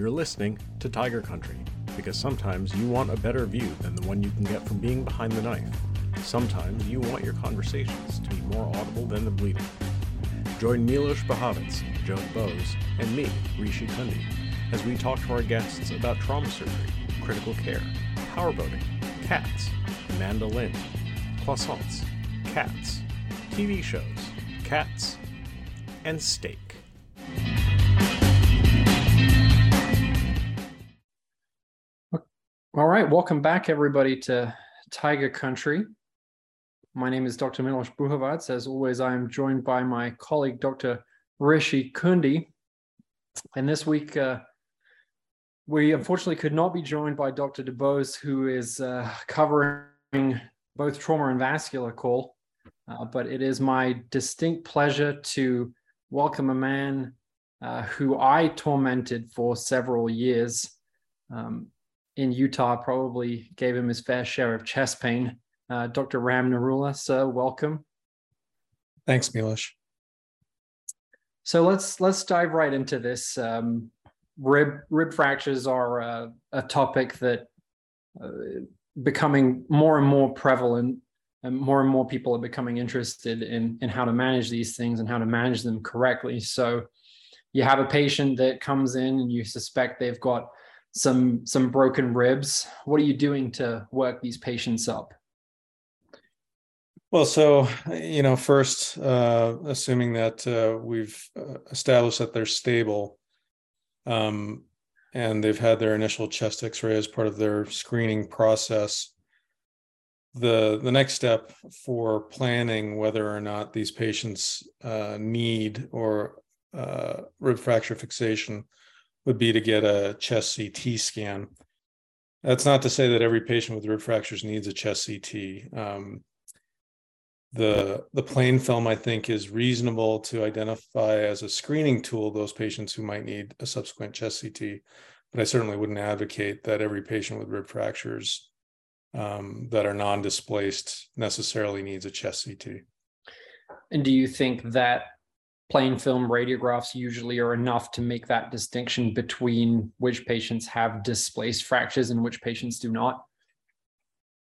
You're listening to Tiger Country because sometimes you want a better view than the one you can get from being behind the knife. Sometimes you want your conversations to be more audible than the bleeding. Join Milos Buhavac, Joe Bose, and me, Rishi Kundi, as we talk to our guests about trauma surgery, critical care, powerboating, cats, mandolin, croissants, cats, TV shows, cats, and steak. All right, welcome back, everybody, to Tiger Country. My name is Dr. Milos Buhavac. As always, I am joined by my colleague, Dr. Rishi Kundi. And this week, uh, we unfortunately could not be joined by Dr. DuBose, who is uh, covering both trauma and vascular call. Uh, but it is my distinct pleasure to welcome a man uh, who I tormented for several years. Um, in Utah probably gave him his fair share of chest pain. Uh, Dr. Ram Nirula, sir, welcome. Thanks, Milos. So let's let's dive right into this. Um, rib rib fractures are uh, a topic that uh, becoming more and more prevalent, and more and more people are becoming interested in in how to manage these things and how to manage them correctly. So you have a patient that comes in and you suspect they've got some some broken ribs. What are you doing to work these patients up? Well, so you know, first, uh, assuming that uh, we've uh, established that they're stable, um, and they've had their initial chest X-ray as part of their screening process, the the next step for planning whether or not these patients uh, need or uh, rib fracture fixation would be to get a chest CT scan. That's not to say that every patient with rib fractures needs a chest CT. Um, the the plain film I think is reasonable to identify as a screening tool those patients who might need a subsequent chest CT, but I certainly wouldn't advocate that every patient with rib fractures um, that are non-displaced necessarily needs a chest CT. And do you think that plain film radiographs usually are enough to make that distinction between which patients have displaced fractures and which patients do not?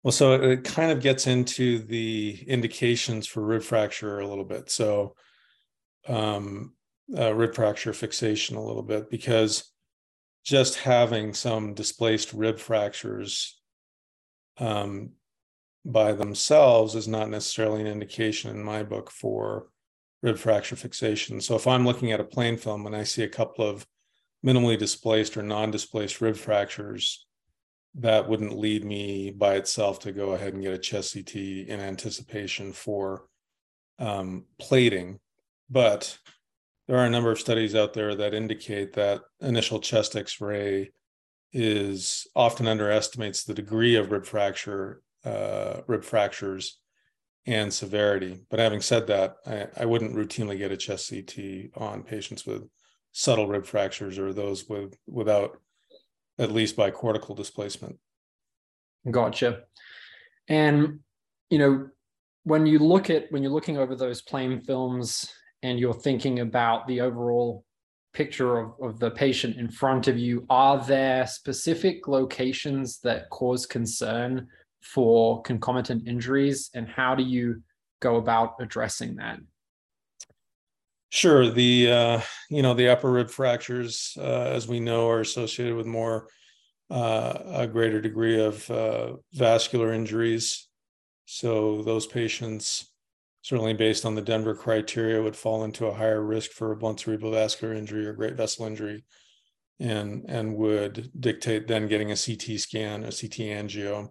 Well, so it kind of gets into the indications for rib fracture a little bit. So, um, uh, rib fracture fixation a little bit, because just having some displaced rib fractures um, by themselves is not necessarily an indication in my book for rib fracture fixation. So if I'm looking at a plain film and I see a couple of minimally displaced or non-displaced rib fractures, that wouldn't lead me by itself to go ahead and get a chest CT in anticipation for um, plating. But there are a number of studies out there that indicate that initial chest X-ray is often underestimates the degree of rib fracture, uh, rib fractures and severity. But having said that, I, I, wouldn't routinely get a chest CT on patients with subtle rib fractures or those with without at least bicortical displacement. Gotcha. And you know, when you look at when you're looking over those plain films and you're thinking about the overall picture of, of the patient in front of you, are there specific locations that cause concern for concomitant injuries and how do you go about addressing that? Sure the uh, you know the upper rib fractures uh, as we know are associated with more uh, a greater degree of uh, vascular injuries. So those patients certainly based on the denver criteria would fall into a higher risk for a blunt cerebral vascular injury or great vessel injury and and would dictate then getting a ct scan a ct angio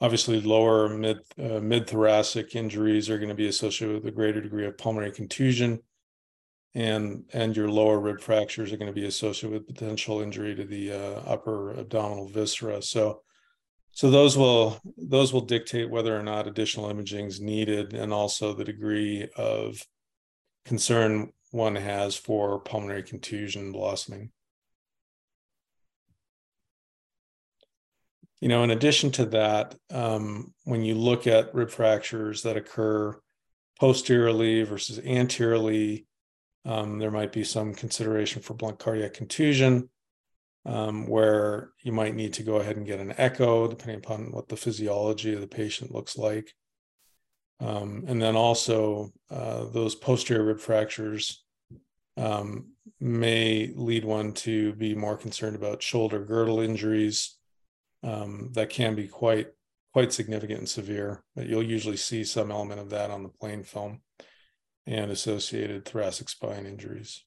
obviously lower mid uh, mid thoracic injuries are going to be associated with a greater degree of pulmonary contusion. And and your lower rib fractures are going to be associated with potential injury to the uh, upper abdominal viscera. So so those will those will dictate whether or not additional imaging is needed and also the degree of concern one has for pulmonary contusion blossoming you know, in addition to that, um, when you look at rib fractures that occur posteriorly versus anteriorly, um, there might be some consideration for blunt cardiac contusion. um, where you might need to go ahead and get an echo, depending upon what the physiology of the patient looks like. Um, and then also, uh, those posterior rib fractures um, may lead one to be more concerned about shoulder girdle injuries um, that can be quite quite significant and severe. But you'll usually see some element of that on the plain film and associated thoracic spine injuries.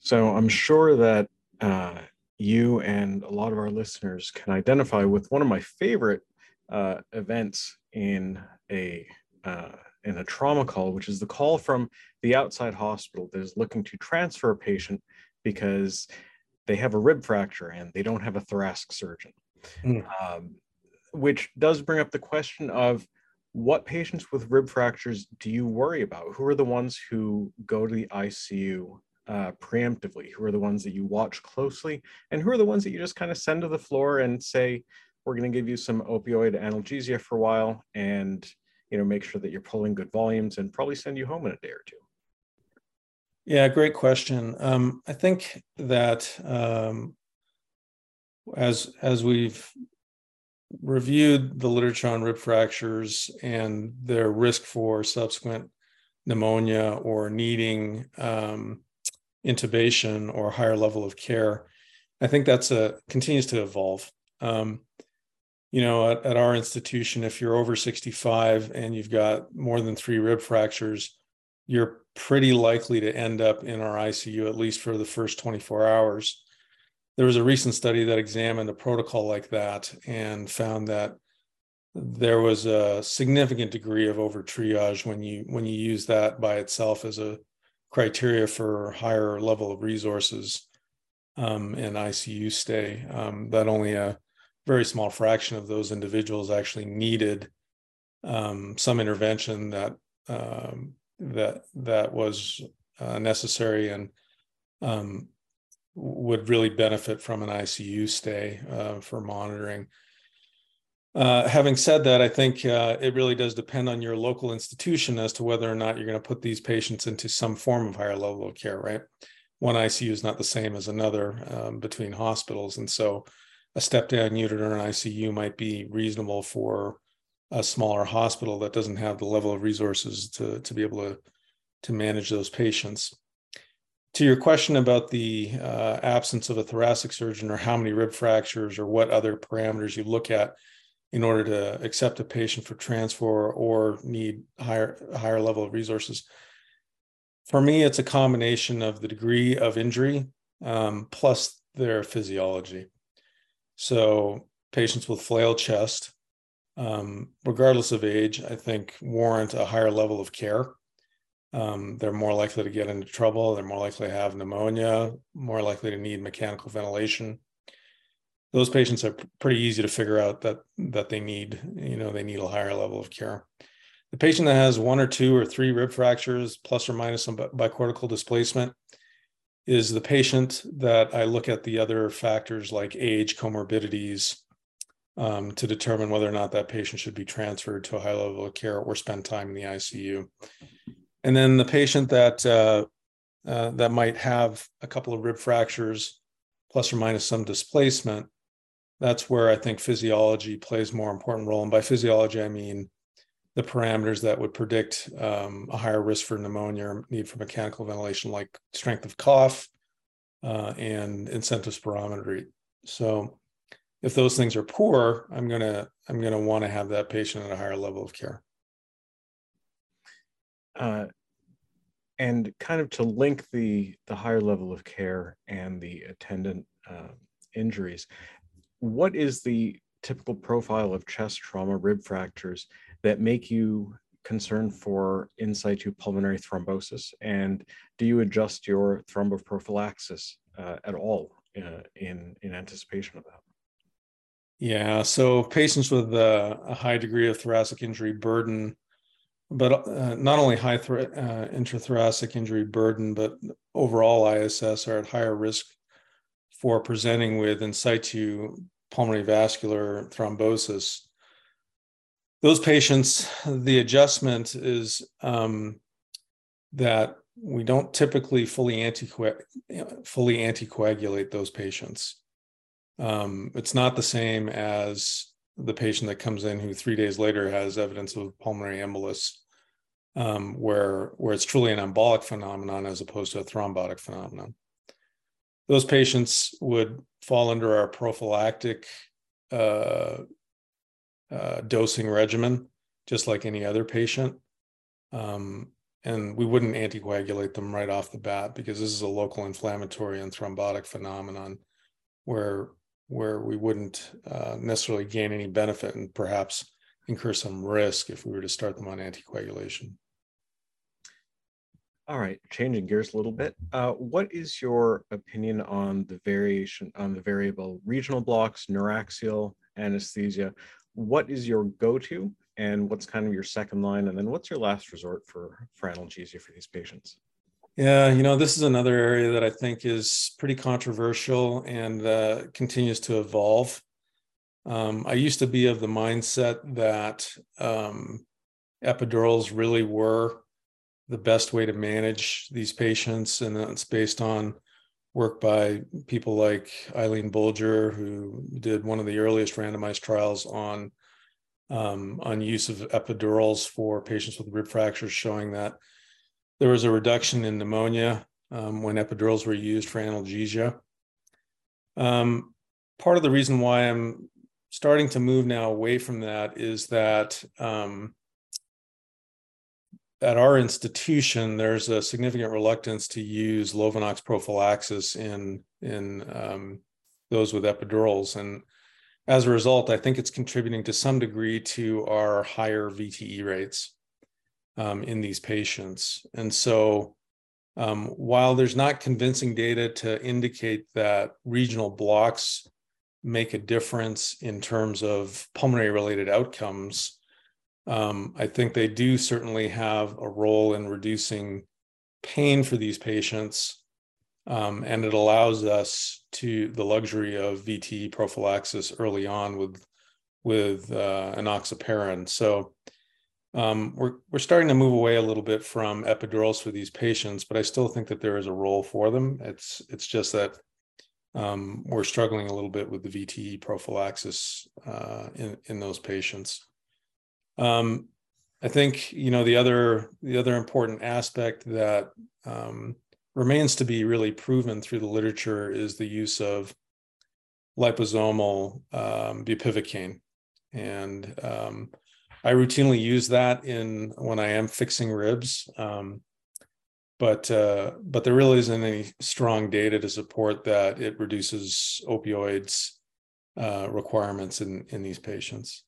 So I'm sure that uh, you and a lot of our listeners can identify with one of my favorite uh, events in a uh, in a trauma call, which is the call from the outside hospital that is looking to transfer a patient because they have a rib fracture and they don't have a thoracic surgeon. Mm. Um, which does bring up the question of what patients with rib fractures do you worry about? Who are the ones who go to the ICU uh, preemptively? Who are the ones that you watch closely? And who are the ones that you just kind of send to the floor and say, we're going to give you some opioid analgesia for a while and you know make sure that you're pulling good volumes and probably send you home in a day or two yeah great question. Um, i think that um, as as we've reviewed the literature on rib fractures and their risk for subsequent pneumonia or needing um, intubation or higher level of care i think that's a continues to evolve. Um, you know, at, at our institution, if you're over 65 and you've got more than three rib fractures, you're pretty likely to end up in our ICU, at least for the first 24 hours. There was a recent study that examined a protocol like that and found that there was a significant degree of over triage when you when you use that by itself as a criteria for higher level of resources um, and ICU stay. Um, that only a very small fraction of those individuals actually needed um, some intervention that um, that that was uh, necessary and um, would really benefit from an ICU stay uh, for monitoring. Uh, having said that, I think uh, it really does depend on your local institution as to whether or not you're going to put these patients into some form of higher level of care. Right, one ICU is not the same as another um, between hospitals, and so a step down unit or an ICU might be reasonable for a smaller hospital that doesn't have the level of resources to, to be able to, to manage those patients. To your question about the uh, absence of a thoracic surgeon or how many rib fractures or what other parameters you look at in order to accept a patient for transfer or need higher higher level of resources. For me, it's a combination of the degree of injury um, plus their physiology. So patients with flail chest, um, regardless of age, I think warrant a higher level of care. Um, they're more likely to get into trouble. They're more likely to have pneumonia, more likely to need mechanical ventilation. Those patients are pretty easy to figure out that that they need, you know, they need a higher level of care. The patient that has one or two or three rib fractures, plus or minus some bicortical displacement, is the patient that I look at the other factors like age, comorbidities, um, to determine whether or not that patient should be transferred to a high level of care or spend time in the ICU. And then the patient that uh, uh, that might have a couple of rib fractures, plus or minus some displacement, that's where I think physiology plays more important role. And by physiology, I mean the parameters that would predict um, a higher risk for pneumonia or need for mechanical ventilation, like strength of cough uh, and incentive spirometry. So, if those things are poor, I'm gonna I'm gonna want to have that patient at a higher level of care. Uh, and kind of to link the the higher level of care and the attendant uh, injuries, what is the typical profile of chest trauma, rib fractures that make you concerned for in situ pulmonary thrombosis? And do you adjust your thromboprophylaxis uh, at all uh, in, in anticipation of that? Yeah, so patients with uh, a high degree of thoracic injury burden, but uh, not only high th- uh, intrathoracic injury burden, but overall ISS are at higher risk for presenting with in situ pulmonary vascular thrombosis those patients, the adjustment is um, that we don't typically fully anticoag- fully anticoagulate those patients. Um, it's not the same as the patient that comes in who three days later has evidence of pulmonary embolus, um, where where it's truly an embolic phenomenon as opposed to a thrombotic phenomenon. Those patients would fall under our prophylactic uh, uh, dosing regimen, just like any other patient. Um, and we wouldn't anticoagulate them right off the bat because this is a local inflammatory and thrombotic phenomenon where where we wouldn't uh, necessarily gain any benefit and perhaps incur some risk if we were to start them on anticoagulation. All right, changing gears a little bit. Uh, what is your opinion on the variation on the variable regional blocks, neuraxial anesthesia? What is your go-to and what's kind of your second line? And then what's your last resort for, for analgesia for these patients? Yeah, you know, this is another area that I think is pretty controversial and uh, continues to evolve. Um, I used to be of the mindset that um, epidurals really were the best way to manage these patients, and it's based on work by people like Eileen Bulger, who did one of the earliest randomized trials on um, on use of epidurals for patients with rib fractures, showing that there was a reduction in pneumonia um, when epidurals were used for analgesia. Um, part of the reason why I'm starting to move now away from that is that um, at our institution, there's a significant reluctance to use Lovenox prophylaxis in in um, those with epidurals, and as a result, I think it's contributing to some degree to our higher VTE rates um, in these patients. And so, um, while there's not convincing data to indicate that regional blocks make a difference in terms of pulmonary related outcomes, um, I think they do certainly have a role in reducing pain for these patients. Um, and it allows us to the luxury of VTE prophylaxis early on with with uh, enoxaparin. So um, we're we're starting to move away a little bit from epidurals for these patients, but I still think that there is a role for them. It's it's just that um, we're struggling a little bit with the VTE prophylaxis uh, in in those patients. Um, I think you know the other the other important aspect that um, remains to be really proven through the literature is the use of liposomal um, bupivacaine, and um, I routinely use that in when I am fixing ribs. Um, but uh, but there really isn't any strong data to support that it reduces opioids uh, requirements in in these patients.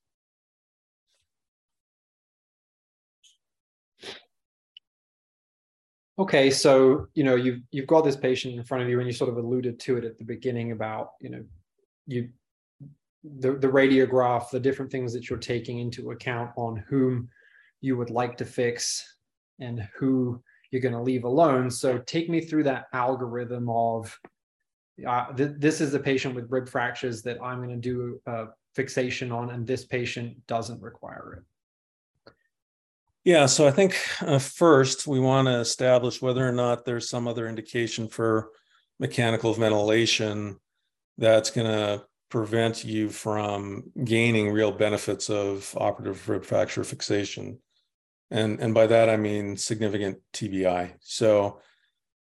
Okay, so you know you've you've got this patient in front of you, and you sort of alluded to it at the beginning about you know you the, the radiograph, the different things that you're taking into account on whom you would like to fix and who you're going to leave alone. So take me through that algorithm of uh, th- this is a patient with rib fractures that I'm going to do a fixation on, and this patient doesn't require it. Yeah, so I think uh, first we want to establish whether or not there's some other indication for mechanical ventilation that's going to prevent you from gaining real benefits of operative rib fracture fixation. And, and by that, I mean significant TBI. So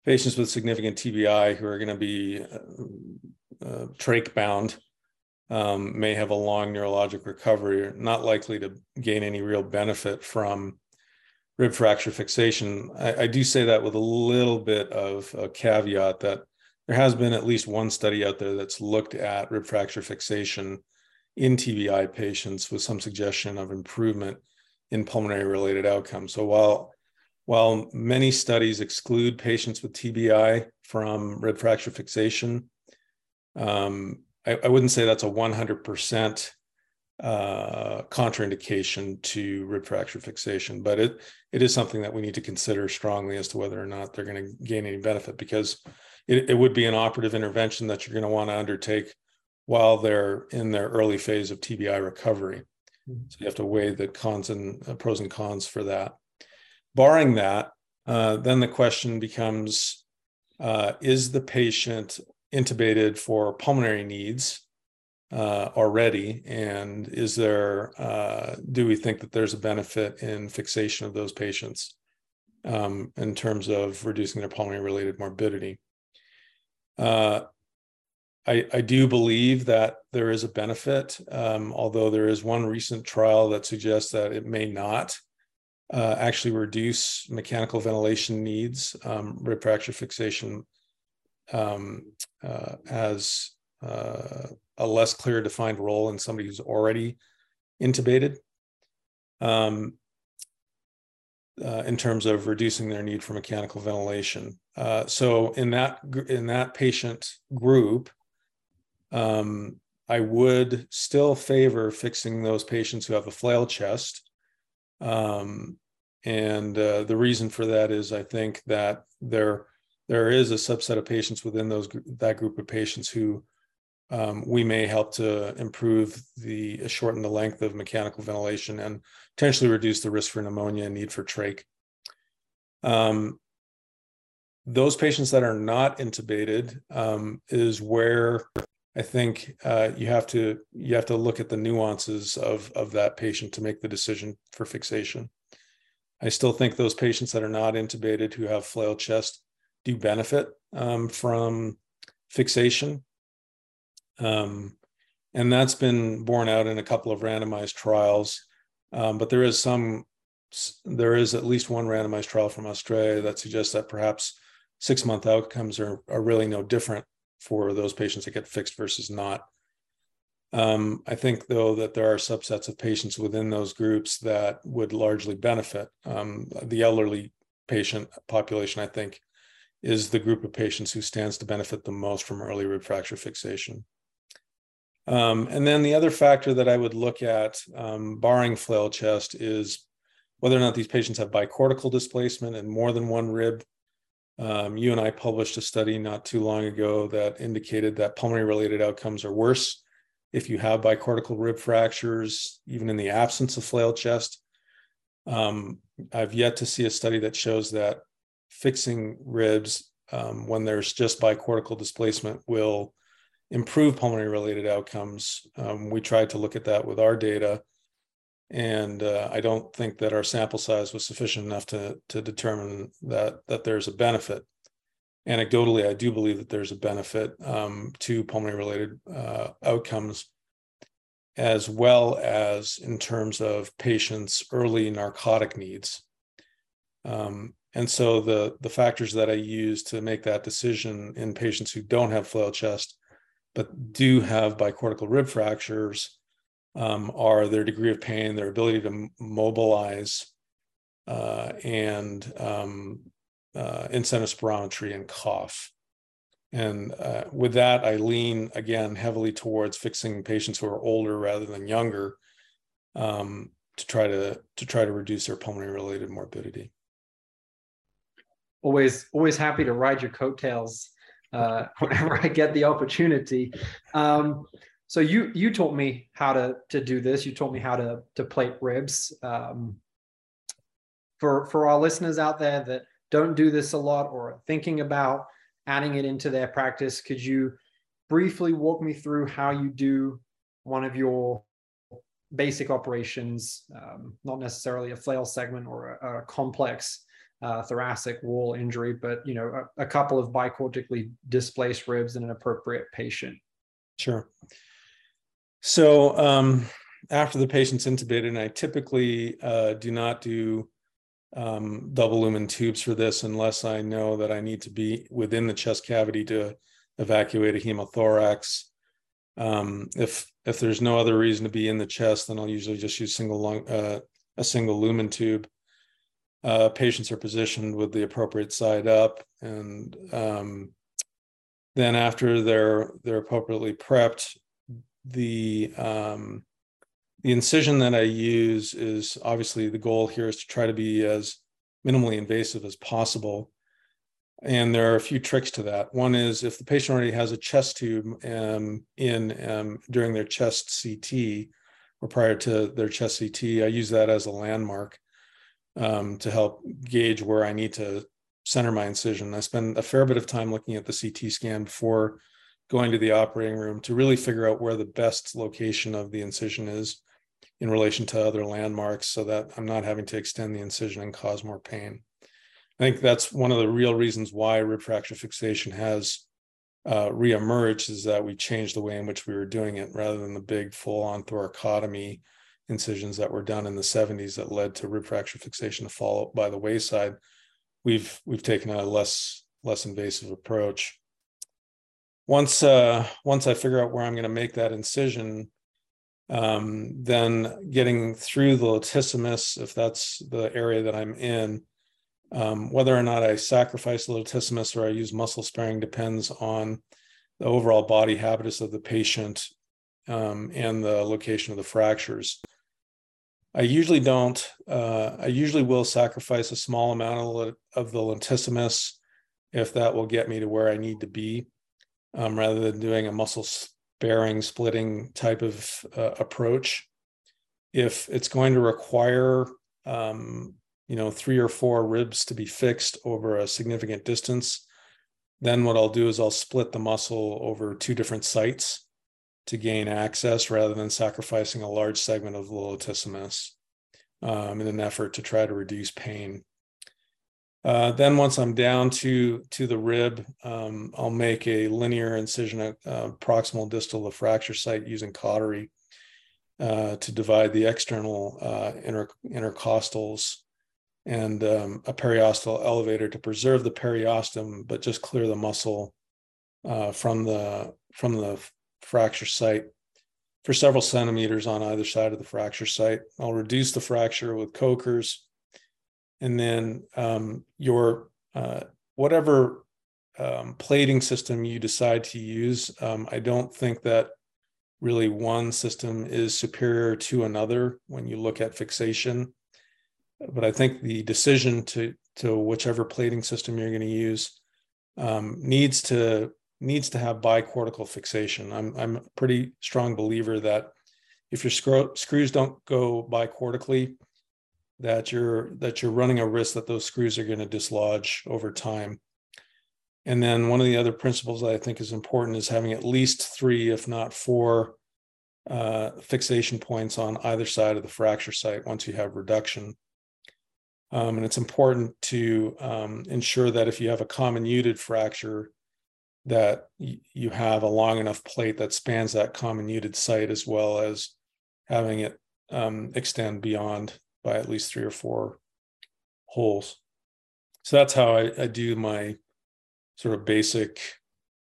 patients with significant TBI who are going to be uh, uh, trach bound um, may have a long neurologic recovery, not likely to gain any real benefit from rib fracture fixation. I, I do say that with a little bit of a caveat that there has been at least one study out there that's looked at rib fracture fixation in TBI patients with some suggestion of improvement in pulmonary related outcomes. So while while many studies exclude patients with TBI from rib fracture fixation, um, I, I, wouldn't say that's a 100% uh, contraindication to rib fracture fixation, but it it is something that we need to consider strongly as to whether or not they're going to gain any benefit because it, it would be an operative intervention that you're going to want to undertake while they're in their early phase of TBI recovery. Mm-hmm. So you have to weigh the cons and uh, pros and cons for that. Barring that, uh, then the question becomes uh, is the patient intubated for pulmonary needs uh, already? And is there, uh, do we think that there's a benefit in fixation of those patients um, in terms of reducing their pulmonary related morbidity? Uh, I, I, do believe that there is a benefit, um, although there is one recent trial that suggests that it may not uh, actually reduce mechanical ventilation needs. Um, rib fracture fixation um, uh, has uh, a less clear defined role in somebody who's already intubated um, uh, in terms of reducing their need for mechanical ventilation. Uh, so in that in that patient group, um, I would still favor fixing those patients who have a flail chest. Um, and uh, the reason for that is I think that there there is a subset of patients within those that group of patients who um, we may help to improve the shorten the length of mechanical ventilation and potentially reduce the risk for pneumonia and need for trach. Um, those patients that are not intubated um, is where I think uh, you have to you have to look at the nuances of of that patient to make the decision for fixation. I still think those patients that are not intubated who have flail chest do benefit um, from fixation. Um, and that's been borne out in a couple of randomized trials. Um, but there is some, there is at least one randomized trial from Australia that suggests that perhaps six month outcomes are, are really no different for those patients that get fixed versus not. Um, I think, though, that there are subsets of patients within those groups that would largely benefit. Um, the elderly patient population, I think, is the group of patients who stands to benefit the most from early rib fracture fixation. Um, and then the other factor that I would look at, um, barring flail chest, is whether or not these patients have bicortical displacement and more than one rib. Um, you and I published a study not too long ago that indicated that pulmonary related outcomes are worse if you have bicortical rib fractures, even in the absence of flail chest. Um, I've yet to see a study that shows that fixing ribs um, when there's just bicortical displacement will improve pulmonary related outcomes. Um, we tried to look at that with our data, and uh, I don't think that our sample size was sufficient enough to to determine that that there's a benefit. Anecdotally, I do believe that there's a benefit um, to pulmonary related uh, outcomes, as well as in terms of patients' early narcotic needs. Um, and so the the factors that I use to make that decision in patients who don't have flail chest but do have bicortical rib fractures um, are their degree of pain, their ability to mobilize, uh, and um, uh, incentive spirometry and cough. And uh, with that, I lean again heavily towards fixing patients who are older rather than younger um, to try to to try to reduce their pulmonary related morbidity always always happy to ride your coattails uh, whenever I get the opportunity. Um, so you you taught me how to to do this. You taught me how to to plate ribs. Um, for for our listeners out there that don't do this a lot or are thinking about adding it into their practice, could you briefly walk me through how you do one of your basic operations, um, not necessarily a flail segment or a, a complex uh, thoracic wall injury, but you know, a, a, couple of bicortically displaced ribs in an appropriate patient. Sure. So um, after the patient's intubated, and I typically uh, do not do um, double lumen tubes for this unless I know that I need to be within the chest cavity to evacuate a hemothorax. Um, if if there's no other reason to be in the chest, then I'll usually just use single lung, uh, a single lumen tube uh, patients are positioned with the appropriate side up and um, then after they're they're appropriately prepped the um, the incision that i use is obviously the goal here is to try to be as minimally invasive as possible. And there are a few tricks to that. One is if the patient already has a chest tube um, in um, during their chest ct or prior to their chest ct i use that as a landmark um, to help gauge where I need to center my incision. I spend a fair bit of time looking at the CT scan before going to the operating room to really figure out where the best location of the incision is in relation to other landmarks so that I'm not having to extend the incision and cause more pain. I think that's one of the real reasons why rib fracture fixation has uh, reemerged is that we changed the way in which we were doing it rather than the big full on thoracotomy incisions that were done in the 70s that led to rib fracture fixation to fall by the wayside. We've we've taken a less less invasive approach. Once uh, once I figure out where I'm going to make that incision, um, then getting through the latissimus, if that's the area that I'm in, um, whether or not I sacrifice the latissimus or I use muscle sparing depends on the overall body habitus of the patient um, and the location of the fractures. I usually don't. Uh, I usually will sacrifice a small amount of, the latissimus if that will get me to where I need to be, um, rather than doing a muscle sparing splitting type of uh, approach. If it's going to require um, you know three or four ribs to be fixed over a significant distance then what i'll do is i'll split the muscle over two different sites to gain access rather than sacrificing a large segment of the latissimus um, in an effort to try to reduce pain. Uh, then once i'm down to to the rib um, i'll make a linear incision uh, proximal distal the fracture site using cautery uh, to divide the external uh, inter, intercostals and um, a periosteal elevator to preserve the periosteum, but just clear the muscle uh, from the from the fracture site for several centimeters on either side of the fracture site. I'll reduce the fracture with Kochers. and then um, your uh, whatever um, plating system you decide to use. Um, I don't think that really one system is superior to another when you look at fixation but I think the decision to to whichever plating system you're going to use um, needs to needs to have bicortical fixation. I'm I'm a pretty strong believer that if your screw, screws don't go bicortically, that you're that you're running a risk that those screws are going to dislodge over time. And then one of the other principles that I think is important is having at least three, if not four, uh, fixation points on either side of the fracture site once you have reduction. Um, and it's important to um, ensure that if you have a comminuted fracture, that you have a long enough plate that spans that comminuted site as well as having it um, extend beyond by at least three or four holes. So that's how I, I do my sort of basic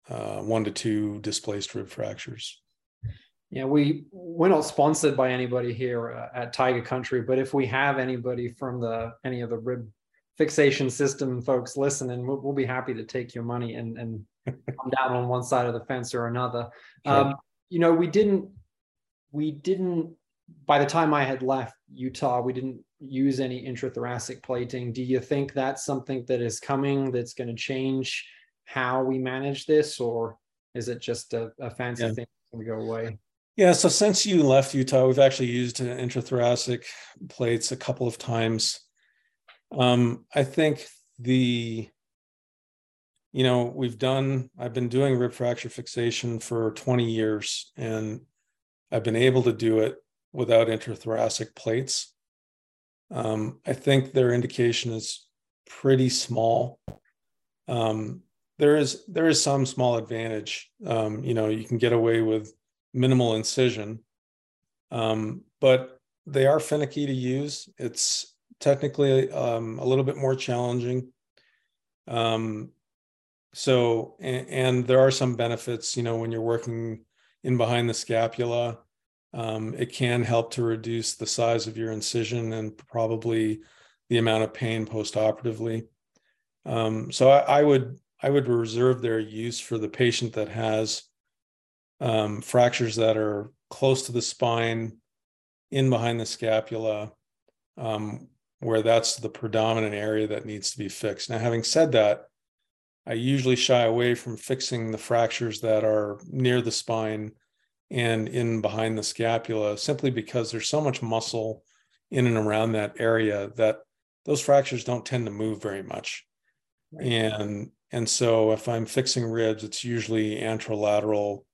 uh, one to two displaced rib fractures. Yeah, we we're not sponsored by anybody here uh, at Tiger Country, but if we have anybody from the any of the rib fixation system folks listening, we'll, we'll be happy to take your money and and come down on one side of the fence or another. Sure. Um, you know, we didn't we didn't by the time I had left Utah, we didn't use any intrathoracic plating. Do you think that's something that is coming that's going to change how we manage this, or is it just a, a fancy yeah. thing going to go away? Yeah, so since you left Utah, we've actually used intrathoracic plates a couple of times. Um, I think the, you know, we've done, I've been doing rib fracture fixation for 20 years, and I've been able to do it without intrathoracic plates. Um, I think their indication is pretty small. Um, there is there is some small advantage. Um, you know, you can get away with minimal incision. Um, but they are finicky to use. It's technically um, a little bit more challenging. Um, so, and, and, there are some benefits, you know, when you're working in behind the scapula, um, it can help to reduce the size of your incision and probably the amount of pain post-operatively. Um, so I, I would I would reserve their use for the patient that has um, fractures that are close to the spine, in behind the scapula, um, where that's the predominant area that needs to be fixed. Now, having said that, I usually shy away from fixing the fractures that are near the spine and in behind the scapula simply because there's so much muscle in and around that area that those fractures don't tend to move very much. Right. And and so if I'm fixing ribs, it's usually anterolateral,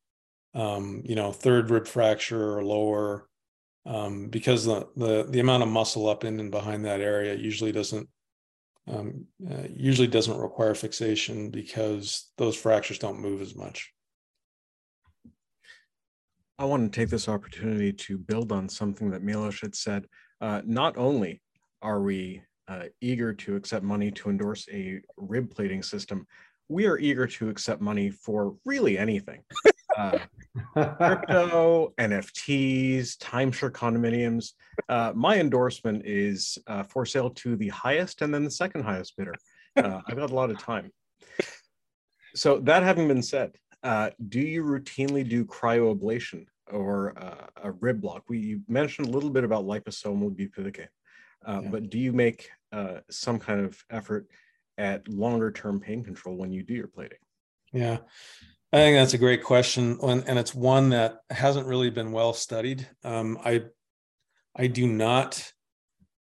um, you know, third rib fracture or lower, um, because the, the the amount of muscle up in and behind that area usually doesn't um, uh, usually doesn't require fixation because those fractures don't move as much. I want to take this opportunity to build on something that Milos had said. Uh, not only are we uh, eager to accept money to endorse a rib plating system, we are eager to accept money for really anything. Uh, crypto, NFTs, timeshare condominiums. Uh, my endorsement is uh, for sale to the highest and then the second highest bidder. Uh, I've got a lot of time. So, that having been said, uh, do you routinely do cryoablation or uh, a rib block? We mentioned a little bit about liposomal bupivacaine, yeah. but do you make some kind of effort at longer term pain control when you do your plating? Yeah. I think that's a great question, and it's one that hasn't really been well studied. Um, I I do not.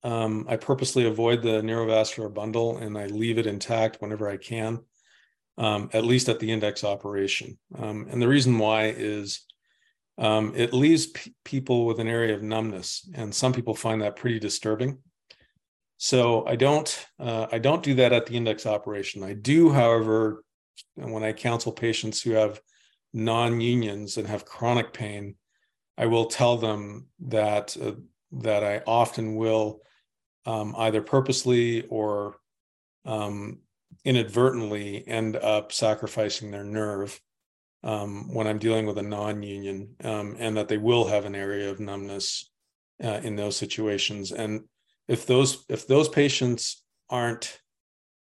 Um, I purposely avoid the neurovascular bundle, and I leave it intact whenever I can, um, at least at the index operation. Um, and the reason why is um, it leaves p- people with an area of numbness, and some people find that pretty disturbing. So I don't uh, I don't do that at the index operation. I do, however, when I counsel patients who have non-unions and have chronic pain, I will tell them that uh, that I often will um, either purposely or um, inadvertently end up sacrificing their nerve um, when I'm dealing with a non-union, um, and that they will have an area of numbness uh, in those situations. And if those if those patients aren't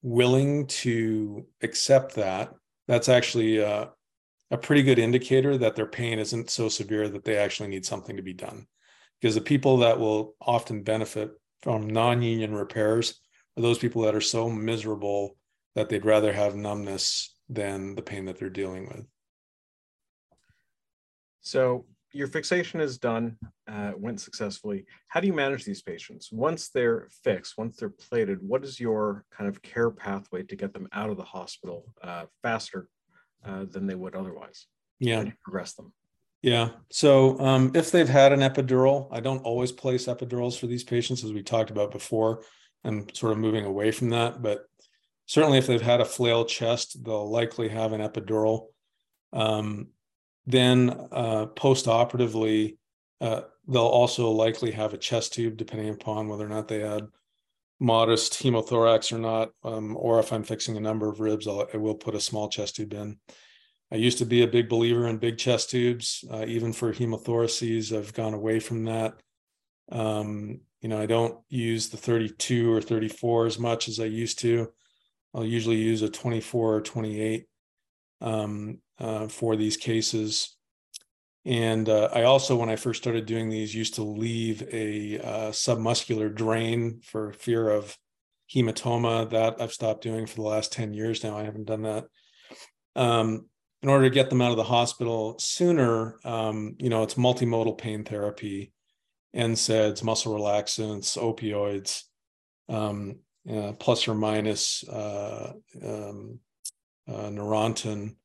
willing to accept that, that's actually a, a pretty good indicator that their pain isn't so severe that they actually need something to be done. Because the people that will often benefit from non-union repairs are those people that are so miserable that they'd rather have numbness than the pain that they're dealing with. So your fixation is done, uh, went successfully. How do you manage these patients? Once they're fixed, once they're plated, what is your kind of care pathway to get them out of the hospital uh, faster uh, than they would otherwise? Yeah. progress them. Yeah. So um, if they've had an epidural, I don't always place epidurals for these patients, as we talked about before. I'm sort of moving away from that. But certainly if they've had a flail chest, they'll likely have an epidural. Um, then uh, post-operatively, uh, they'll also likely have a chest tube, depending upon whether or not they had modest hemothorax or not, um, or if I'm fixing a number of ribs, I'll, I will put a small chest tube in. I used to be a big believer in big chest tubes, uh, even for hemothoraces. I've gone away from that. Um, you know, I don't use the 32 or 34 as much as I used to. I'll usually use a 24 or 28 um, uh, for these cases. And uh, I also, when I first started doing these, used to leave a uh, submuscular drain for fear of hematoma. That I've stopped doing for the last 10 years now. I haven't done that. Um, in order to get them out of the hospital sooner, um, you know, it's multimodal pain therapy, NSAIDs, muscle relaxants, opioids, um, uh, plus or minus uh, um, uh, Neurontin,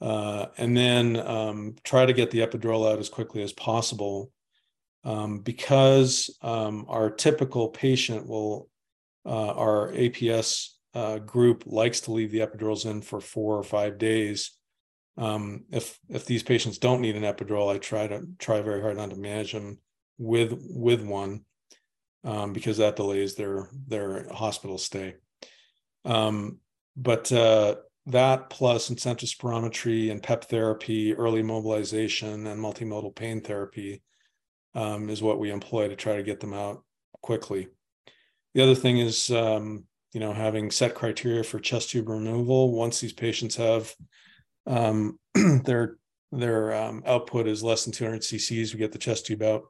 uh, and then um, try to get the epidural out as quickly as possible. Um, because um, our typical patient will, uh, our APS uh, group likes to leave the epidurals in for four or five days. Um, if if these patients don't need an epidural, I try to try very hard not to manage them with with one um, because that delays their their hospital stay. Um, but uh, that plus incentive spirometry and PEP therapy, early mobilization, and multimodal pain therapy um, is what we employ to try to get them out quickly. The other thing is, um, you know, having set criteria for chest tube removal. Once these patients have um, their their um, output is less than 200 cc's, we get the chest tube out,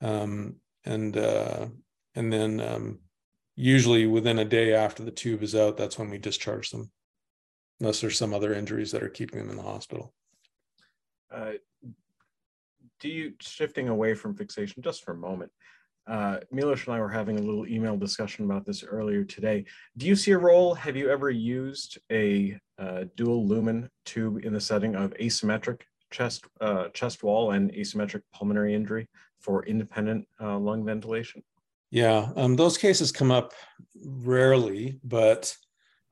um, and uh, and then um, usually within a day after the tube is out, that's when we discharge them unless there's some other injuries that are keeping them in the hospital. Uh, do you shifting away from fixation just for a moment? uh, Milos and I were having a little email discussion about this earlier today. Do you see a role? Have you ever used a uh, dual lumen tube in the setting of asymmetric chest uh, chest wall and asymmetric pulmonary injury for independent uh, lung ventilation? Yeah, um, those cases come up rarely, but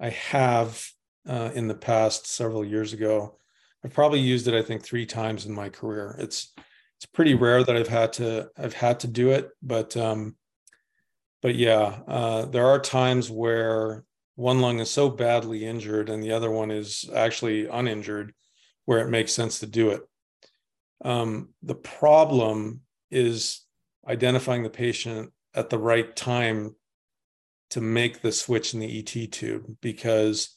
I have uh, in the past several years ago. I've probably used it, I think, three times in my career. It's it's pretty rare that I've had to I've had to do it, but um, but yeah, uh, there are times where one lung is so badly injured and the other one is actually uninjured, where it makes sense to do it. Um, the problem is identifying the patient at the right time to make the switch in the ET tube because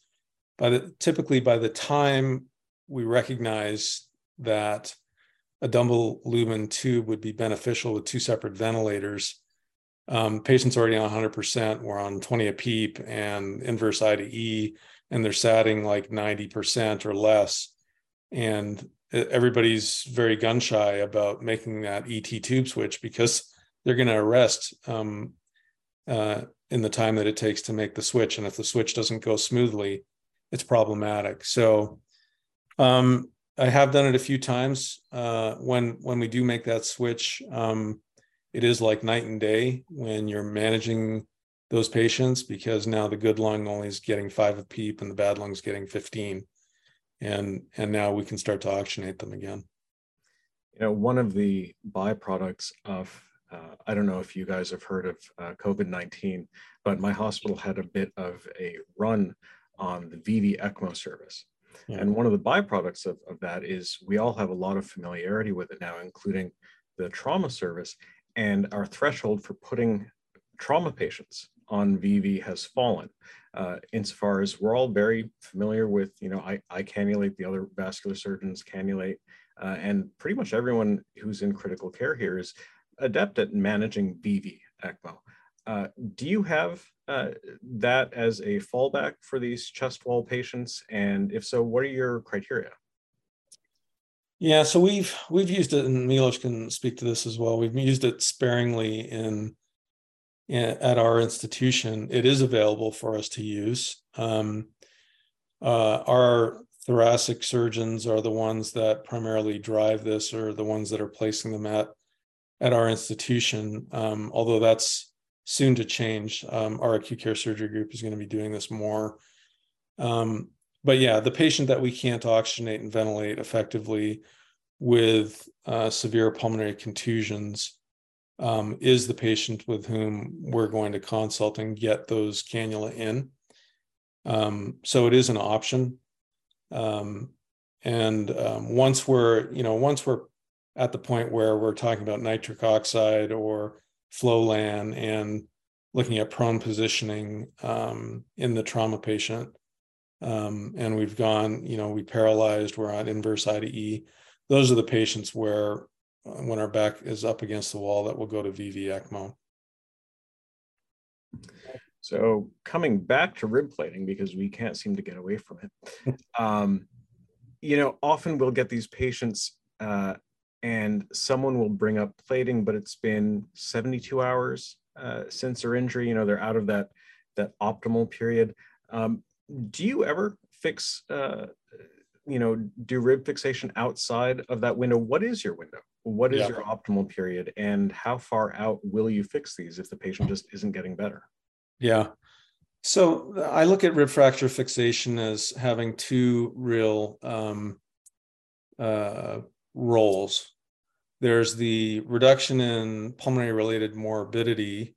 by the typically by the time we recognize that a double lumen tube would be beneficial with two separate ventilators. Um, patients already on 100%, we're on 20 a PEEP and inverse I to E, and they're satting like 90% or less. And everybody's very gun shy about making that ET tube switch because they're going to arrest um, uh, in the time that it takes to make the switch. And if the switch doesn't go smoothly, it's problematic. So um, I have done it a few times. Uh, when when we do make that switch, um, it is like night and day when you're managing those patients because now the good lung only is getting five of PEEP and the bad lung's getting 15, and and now we can start to oxygenate them again. You know, one of the byproducts of uh, I don't know if you guys have heard of uh, COVID 19, but my hospital had a bit of a run on the VV ECMO service. Yeah. And one of the byproducts of, of that is we all have a lot of familiarity with it now, including the trauma service. And our threshold for putting trauma patients on VV has fallen. Uh, insofar as we're all very familiar with, you know, I, I cannulate, the other vascular surgeons cannulate, uh, and pretty much everyone who's in critical care here is adept at managing VV ECMO. Uh, do you have uh, that as a fallback for these chest wall patients? And if so, what are your criteria? Yeah, so we've we've used it, and Milos can speak to this as well. We've used it sparingly in, in at our institution. It is available for us to use. Um, uh, our thoracic surgeons are the ones that primarily drive this, or the ones that are placing them at at our institution. Um, although that's soon to change. Um, our acute care surgery group is going to be doing this more. Um, but yeah, the patient that we can't oxygenate and ventilate effectively with uh, severe pulmonary contusions um, is the patient with whom we're going to consult and get those cannula in. Um, so it is an option. Um, and once we're, you know, once we're at the point where we're talking about nitric oxide or Flolan and looking at prone positioning um, in the trauma patient. Um, and we've gone, you know, we paralyzed, we're on inverse I to E. Those are the patients where, uh, when our back is up against the wall, that will go to VV ECMO. So coming back to rib plating, because we can't seem to get away from it, um, you know, often we'll get these patients uh, and someone will bring up plating, but it's been 72 hours uh, since their injury. You know, they're out of that that optimal period. Um, do you ever fix, uh, you know, do rib fixation outside of that window? What is your window? What is yeah. your optimal period, and how far out will you fix these if the patient just isn't getting better? Yeah. So I look at rib fracture fixation as having two real um, uh, roles. There's the reduction in pulmonary related morbidity,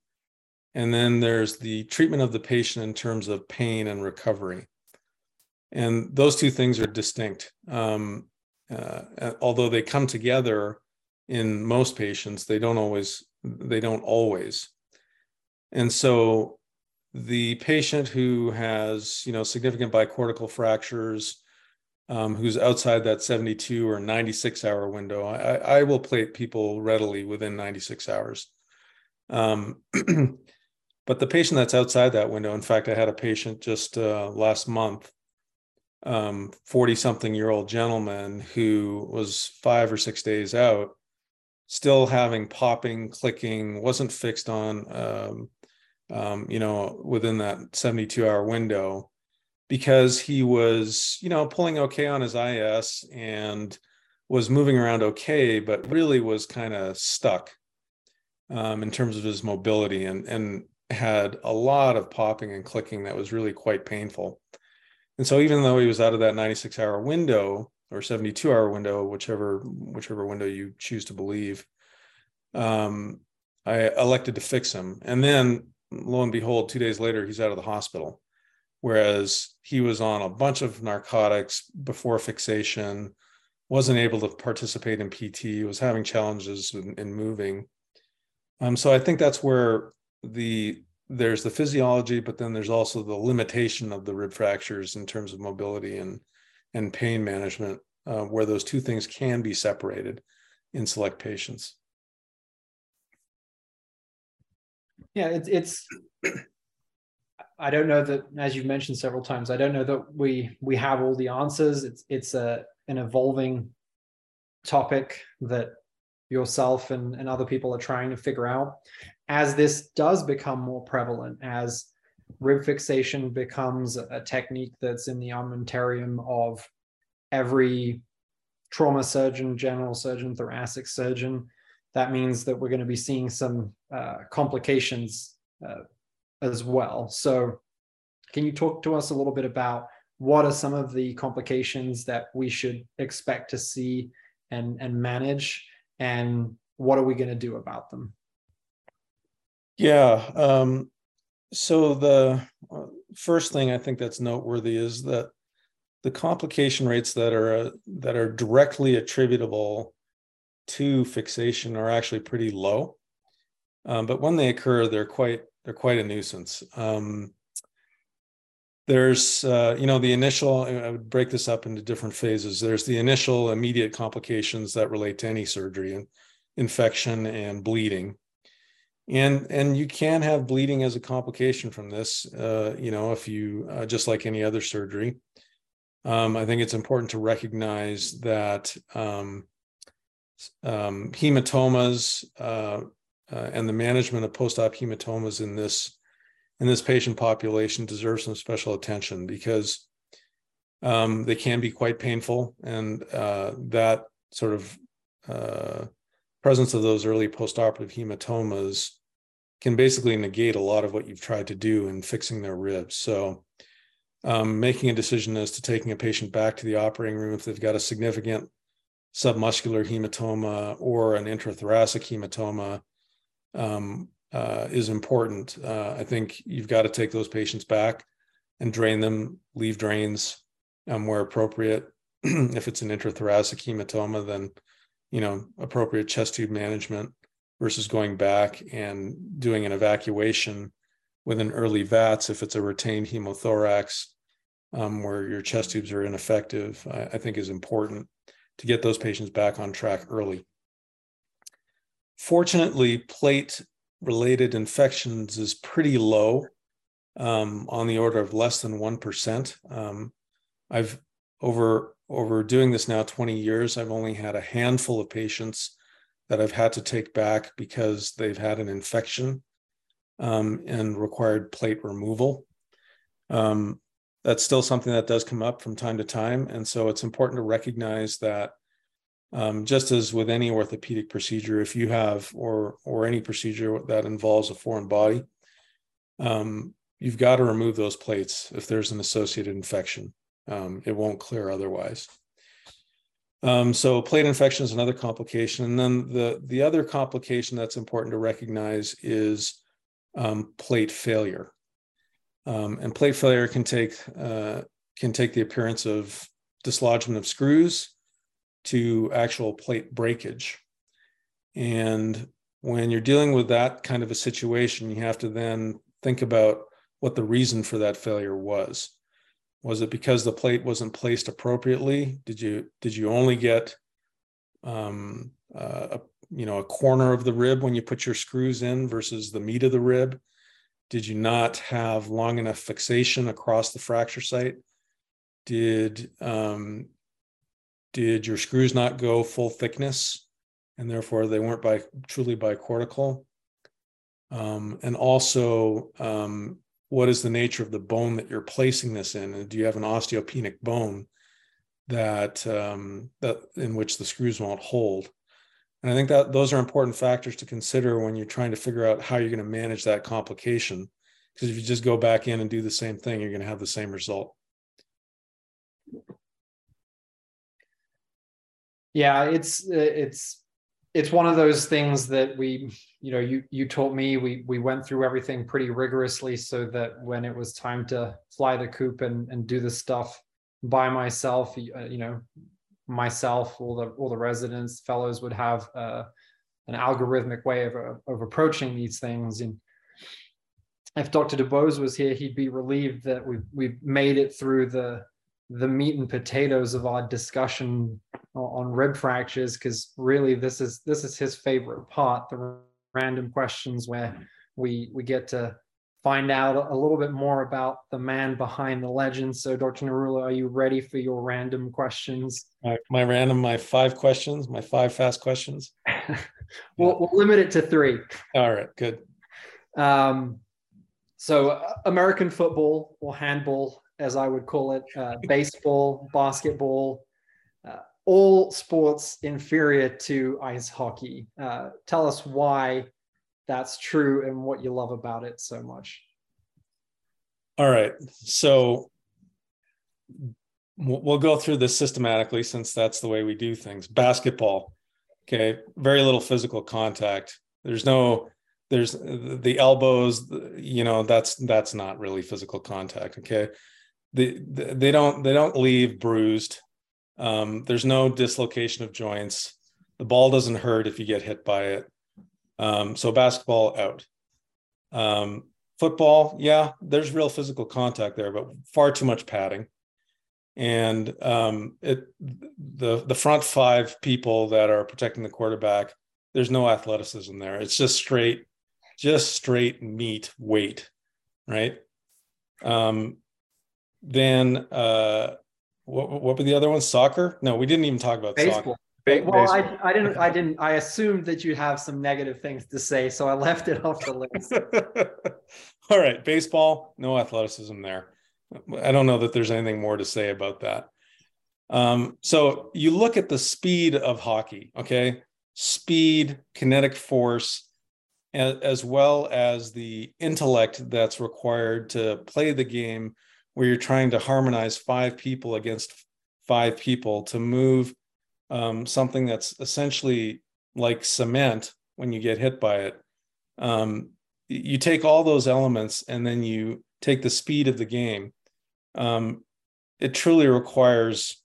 and then there's the treatment of the patient in terms of pain and recovery. And those two things are distinct. Um, uh, although they come together in most patients, they don't always. They don't always. And so, the patient who has, you know, significant bicortical fractures, um, who's outside that 72 or 96 hour window, I, I will plate people readily within 96 hours. Um, but the patient that's outside that window, in fact, I had a patient just uh, last month, 40 um, something year old gentleman who was five or six days out, still having popping, clicking, wasn't fixed on, um, um, you know, within that 72 hour window because he was, you know, pulling okay on his IS and was moving around okay, but really was kind of stuck um, in terms of his mobility and, and had a lot of popping and clicking that was really quite painful. And so even though he was out of that 96 hour window or 72 hour window, whichever whichever window you choose to believe, um, I elected to fix him. And then lo and behold, two days later, he's out of the hospital. Whereas he was on a bunch of narcotics before fixation, wasn't able to participate in PT, was having challenges in, in moving. Um, so I think that's where the there's the physiology, but then there's also the limitation of the rib fractures in terms of mobility and and pain management, uh, where those two things can be separated in select patients. Yeah, it's it's. I don't know that, as you've mentioned several times, I don't know that we we have all the answers. It's it's a an evolving topic that yourself and, and other people are trying to figure out as this does become more prevalent as rib fixation becomes a technique that's in the armamentarium of every trauma surgeon general surgeon thoracic surgeon that means that we're going to be seeing some uh, complications uh, as well so can you talk to us a little bit about what are some of the complications that we should expect to see and and manage and what are we going to do about them? Yeah. Um, so the first thing I think that's noteworthy is that the complication rates that are uh, that are directly attributable to fixation are actually pretty low, um, but when they occur, they're quite they're quite a nuisance. Um, there's uh, you know the initial i would break this up into different phases. There's the initial immediate complications that relate to any surgery and infection and bleeding. And and you can have bleeding as a complication from this uh, you know if you uh, just like any other surgery. Um, i think it's important to recognize that um, um, hematomas uh, and the management of post-op hematomas in this in this patient population deserves some special attention because um, they can be quite painful, and uh, that sort of uh, presence of those early postoperative hematomas can basically negate a lot of what you've tried to do in fixing their ribs. So, um, making a decision as to taking a patient back to the operating room if they've got a significant submuscular hematoma or an intrathoracic hematoma um, uh, is important. Uh, I think you've got to take those patients back and drain them, leave drains um, where appropriate. if it's an intrathoracic hematoma, then you know appropriate chest tube management versus going back and doing an evacuation with an early VATS if it's a retained hemothorax um, where your chest tubes are ineffective. I, I think is important to get those patients back on track early. Fortunately, plate related infections is pretty low um, on the order of less than 1%. Um, I've over over doing this now 20 years, I've only had a handful of patients that I've had to take back because they've had an infection um, and required plate removal. Um, that's still something that does come up from time to time. And so it's important to recognize that um, just as with any orthopedic procedure, if you have or or any procedure that involves a foreign body, um, you've got to remove those plates if there's an associated infection. Um, it won't clear otherwise. Um, so plate infection is another complication, and then the the other complication that's important to recognize is um, plate failure. Um, and plate failure can take uh, can take the appearance of dislodgement of screws to actual plate breakage. And when you're dealing with that kind of a situation, you have to then think about what the reason for that failure was. Was it because the plate wasn't placed appropriately? Did you did you only get um, uh, a, you know a corner of the rib when you put your screws in versus the meat of the rib? Did you not have long enough fixation across the fracture site? Did um, did your screws not go full thickness and therefore they weren't by truly bicortical. Um, and also, um, what is the nature of the bone that you're placing this in? And do you have an osteopenic bone that um, that in which the screws won't hold? And I think that those are important factors to consider when you're trying to figure out how you're going to manage that complication. Because if you just go back in and do the same thing, you're going to have the same result. Yeah, it's it's it's one of those things that we you know you you taught me we we went through everything pretty rigorously so that when it was time to fly the coop and and do the stuff by myself uh, you know myself all the all the residents fellows would have uh, an algorithmic way of, of approaching these things. And if dr dubose was here he'd be relieved that we've we've made it through the the meat and potatoes of our discussion on rib fractures because really this is this is his favorite part the random questions where we we get to find out a little bit more about the man behind the legend. So dr Nirula are you ready for your random questions? My, my random my five questions my five fast questions? We'll, we'll limit it to three. All right good. Um so american football or handball as I would call it, uh, baseball, basketball, uh, all sports inferior to ice hockey. Uh, tell us why that's true and what you love about it so much. All right. So we'll go through this systematically since that's the way we do things. Basketball, okay, very little physical contact. There's no there's the elbows you know that's that's not really physical contact okay they they don't they don't leave bruised. Um, there's no dislocation of joints. The ball doesn't hurt if you get hit by it. Um, so basketball out. Um, football, yeah, there's real physical contact there, but far too much padding. And um, it the the front five people that are protecting the quarterback, there's no athleticism there. It's just straight, just straight meat weight, right? Um, then uh, what, what were the other ones? Soccer? No, we didn't even talk about baseball. soccer. Ba- well, I, I didn't. I didn't. I assumed that you'd have some negative things to say, so I left it off the list. All right, baseball, no athleticism there. I don't know that there's anything more to say about that. Um, so you look at the speed of hockey, okay? Speed, kinetic force, as, as well as the intellect that's required to play the game where you're trying to harmonize five people against five people to move um, something that's essentially like cement when you get hit by it. Um, you take all those elements and then you take the speed of the game. Um, it truly requires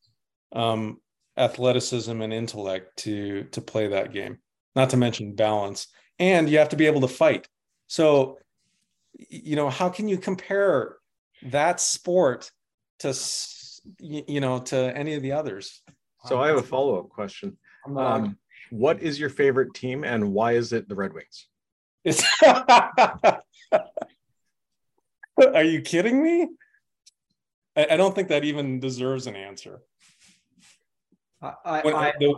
um, athleticism and intellect to to play that game. Not to mention balance, and you have to be able to fight. So, you know, how can you compare that sport to you know to any of the others. So i have a follow-up question. Um, what is your favorite team and why is it the red wings? Are you kidding me? I, I, don't think that even deserves an answer. I, I, the,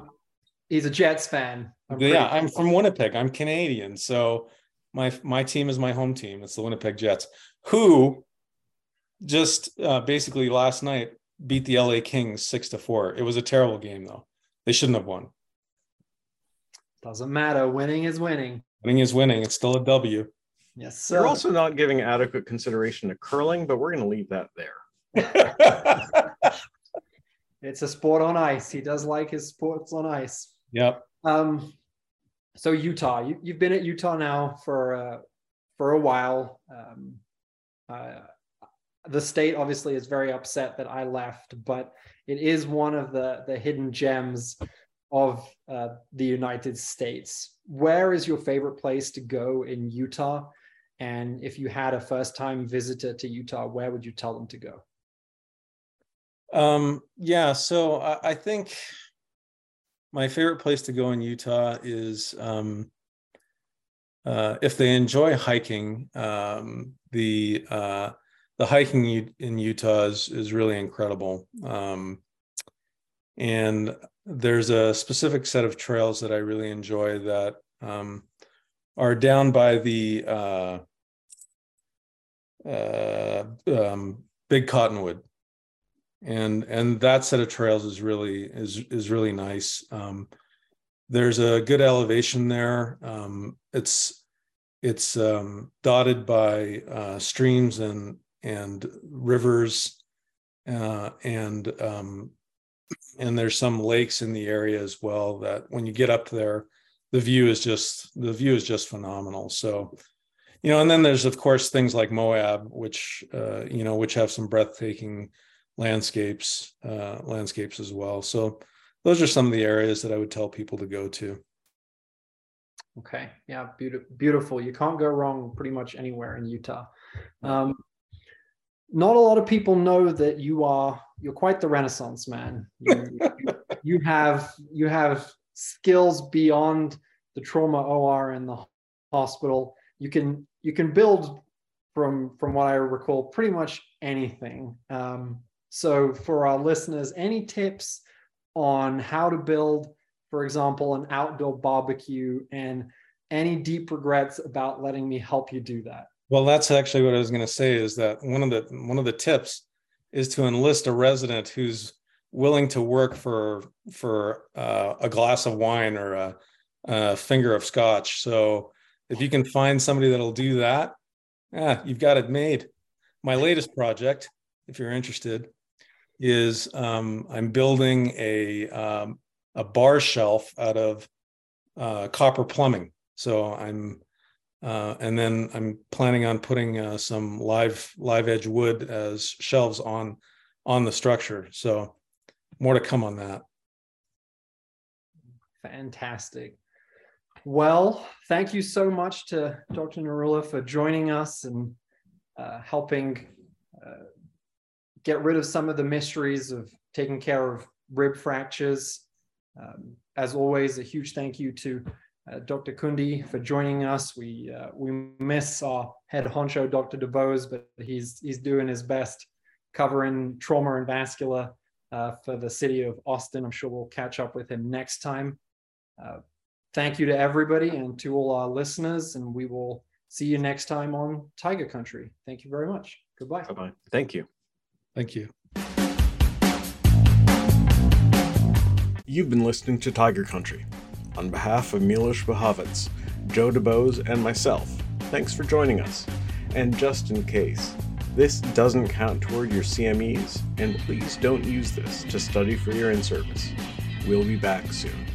he's a jets fan. I'm yeah i'm from winnipeg. I'm canadian. So my my team is my home team. It's the winnipeg jets who just uh, basically last night beat the LA Kings six to four. It was a terrible game though. They shouldn't have won. Doesn't matter. Winning is winning. Winning is winning. It's still a W. Yes, sir. You're also not giving adequate consideration to curling, but we're going to leave that there. it's a sport on ice. He does like his sports on ice. Yep. Um, so Utah, you, have been at Utah now for uh, for a while. Um, uh, the state obviously is very upset that I left, but it is one of the the hidden gems of uh, the United States. Where is your favorite place to go in Utah? And if you had a first time visitor to Utah, where would you tell them to go? Um, yeah, so I, I think my favorite place to go in Utah is um, uh, if they enjoy hiking, um, the uh, the hiking in Utah is, is really incredible. Um, and there's a specific set of trails that I really enjoy that um, are down by the uh, uh, um, Big Cottonwood, and and that set of trails is really is is really nice. Um, there's a good elevation there. Um, it's it's um, dotted by uh, streams and and rivers, uh, and um, and there's some lakes in the area as well. That when you get up there, the view is just the view is just phenomenal. So, you know, and then there's of course things like Moab, which uh, you know, which have some breathtaking landscapes uh, landscapes as well. So those are some of the areas that I would tell people to go to. Okay, yeah, beautiful. Beautiful. You can't go wrong pretty much anywhere in Utah. Um, not a lot of people know that you are you're quite the Renaissance man. You, you have you have skills beyond the trauma OR in the hospital. You can you can build from from what I recall pretty much anything. Um, so, for our listeners, any tips on how to build, for example, an outdoor barbecue and any deep regrets about letting me help you do that? Well, that's actually what I was going to say is that one of the one of the tips is to enlist a resident who's willing to work for for uh, a glass of wine or a, a, finger of scotch. So if you can find somebody that'll do that, yeah, you've got it made. My latest project, if you're interested, is um, I'm building a um, a bar shelf out of uh, copper plumbing. So I'm uh, and then I'm planning on putting uh, some live live edge wood as shelves on on the structure. So more to come on that. Fantastic. Well, thank you so much to Dr. Nirula for joining us and uh, helping uh, get rid of some of the mysteries of taking care of rib fractures. Um, as always, a huge thank you to Dr. Kundi for joining us. We uh, we miss our head honcho, Dr. DuBose, but he's he's doing his best covering trauma and vascular uh, for the city of Austin. I'm sure we'll catch up with him next time. Uh, thank you to everybody and to all our listeners, and we will see you next time on Tiger Country. Thank you very much. Goodbye. Bye bye. Thank you. Thank you. You've been listening to Tiger Country. On behalf of Milos Buhavac, Joe DuBose, and myself, thanks for joining us. And just in case, this doesn't count toward your CMEs, and please don't use this to study for your in service. We'll be back soon.